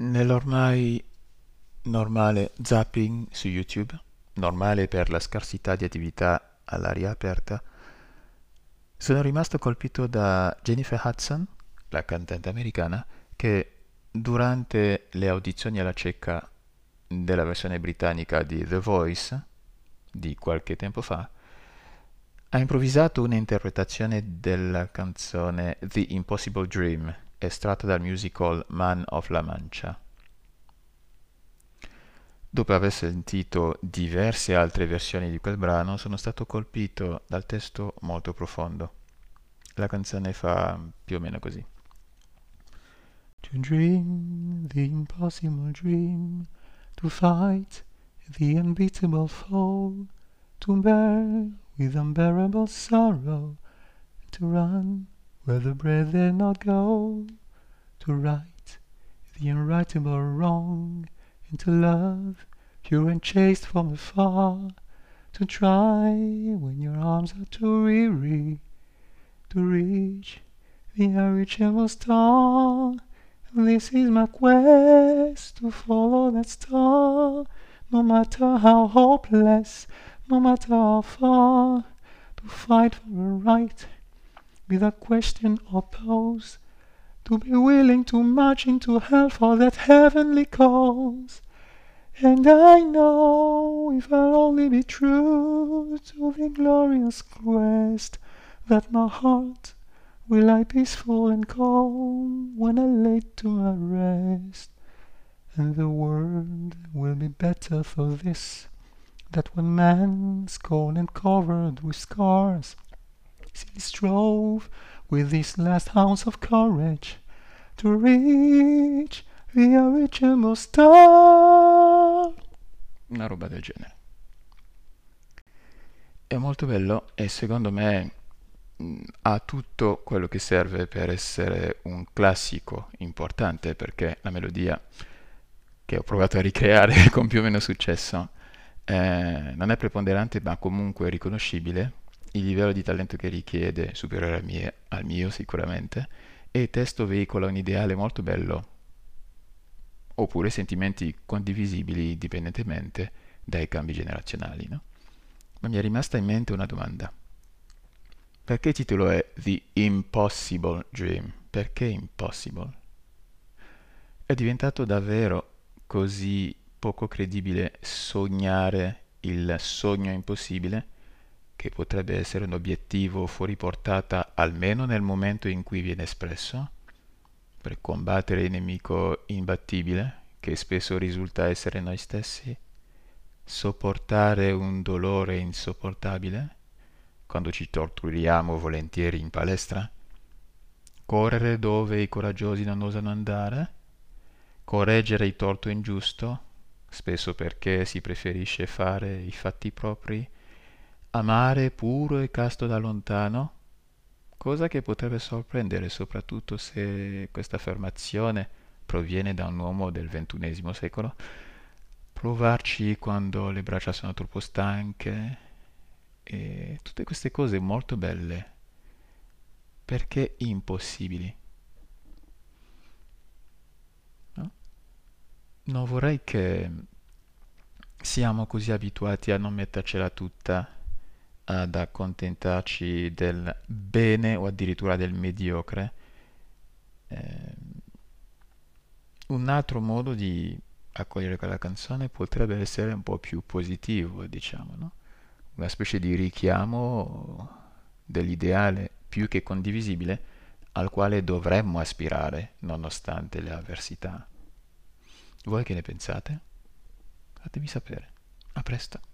Nell'ormai normale zapping su YouTube, normale per la scarsità di attività all'aria aperta, sono rimasto colpito da Jennifer Hudson, la cantante americana, che durante le audizioni alla cieca della versione britannica di The Voice di qualche tempo fa, ha improvvisato un'interpretazione della canzone The Impossible Dream estratta dal musical Man of La Mancha. Dopo aver sentito diverse altre versioni di quel brano, sono stato colpito dal testo molto profondo. La canzone fa più o meno così. To dream the impossible dream, to fight the unbeatable foe, to bear with unbearable sorrow, to run where the breath dare not go, to right the unrightable wrong, and to love pure and chaste from afar, to try when your arms are too weary, to reach the unreachable star. This is my quest to follow that star, no matter how hopeless, no matter how far, to fight for a right without question or pose, to be willing to march into hell for that heavenly cause. And I know if I'll only be true to the glorious quest, that my heart will lie peaceful and calm when I lay to my rest. And the world will be better for this, that when man, scorned and covered with scars, still strove with this last ounce of courage to reach the original star. Una roba del genere. È molto bello e secondo me ha tutto quello che serve per essere un classico importante perché la melodia che ho provato a ricreare con più o meno successo eh, non è preponderante ma comunque riconoscibile il livello di talento che richiede superiore al mio, al mio sicuramente e il testo veicola un ideale molto bello oppure sentimenti condivisibili indipendentemente dai cambi generazionali. No? Ma mi è rimasta in mente una domanda. Perché il titolo è The Impossible Dream? Perché impossible? È diventato davvero così poco credibile sognare il sogno impossibile? Che potrebbe essere un obiettivo fuori portata almeno nel momento in cui viene espresso, per combattere il nemico imbattibile, che spesso risulta essere noi stessi, sopportare un dolore insopportabile, quando ci torturiamo volentieri in palestra, correre dove i coraggiosi non osano andare, correggere il torto ingiusto, spesso perché si preferisce fare i fatti propri, amare puro e casto da lontano, cosa che potrebbe sorprendere soprattutto se questa affermazione proviene da un uomo del ventunesimo secolo, provarci quando le braccia sono troppo stanche e tutte queste cose molto belle, perché impossibili. No? Non vorrei che siamo così abituati a non mettercela tutta ad accontentarci del bene o addirittura del mediocre. Eh, un altro modo di accogliere quella canzone potrebbe essere un po' più positivo, diciamo, no? una specie di richiamo dell'ideale più che condivisibile al quale dovremmo aspirare nonostante le avversità. Voi che ne pensate? Fatemi sapere. A presto.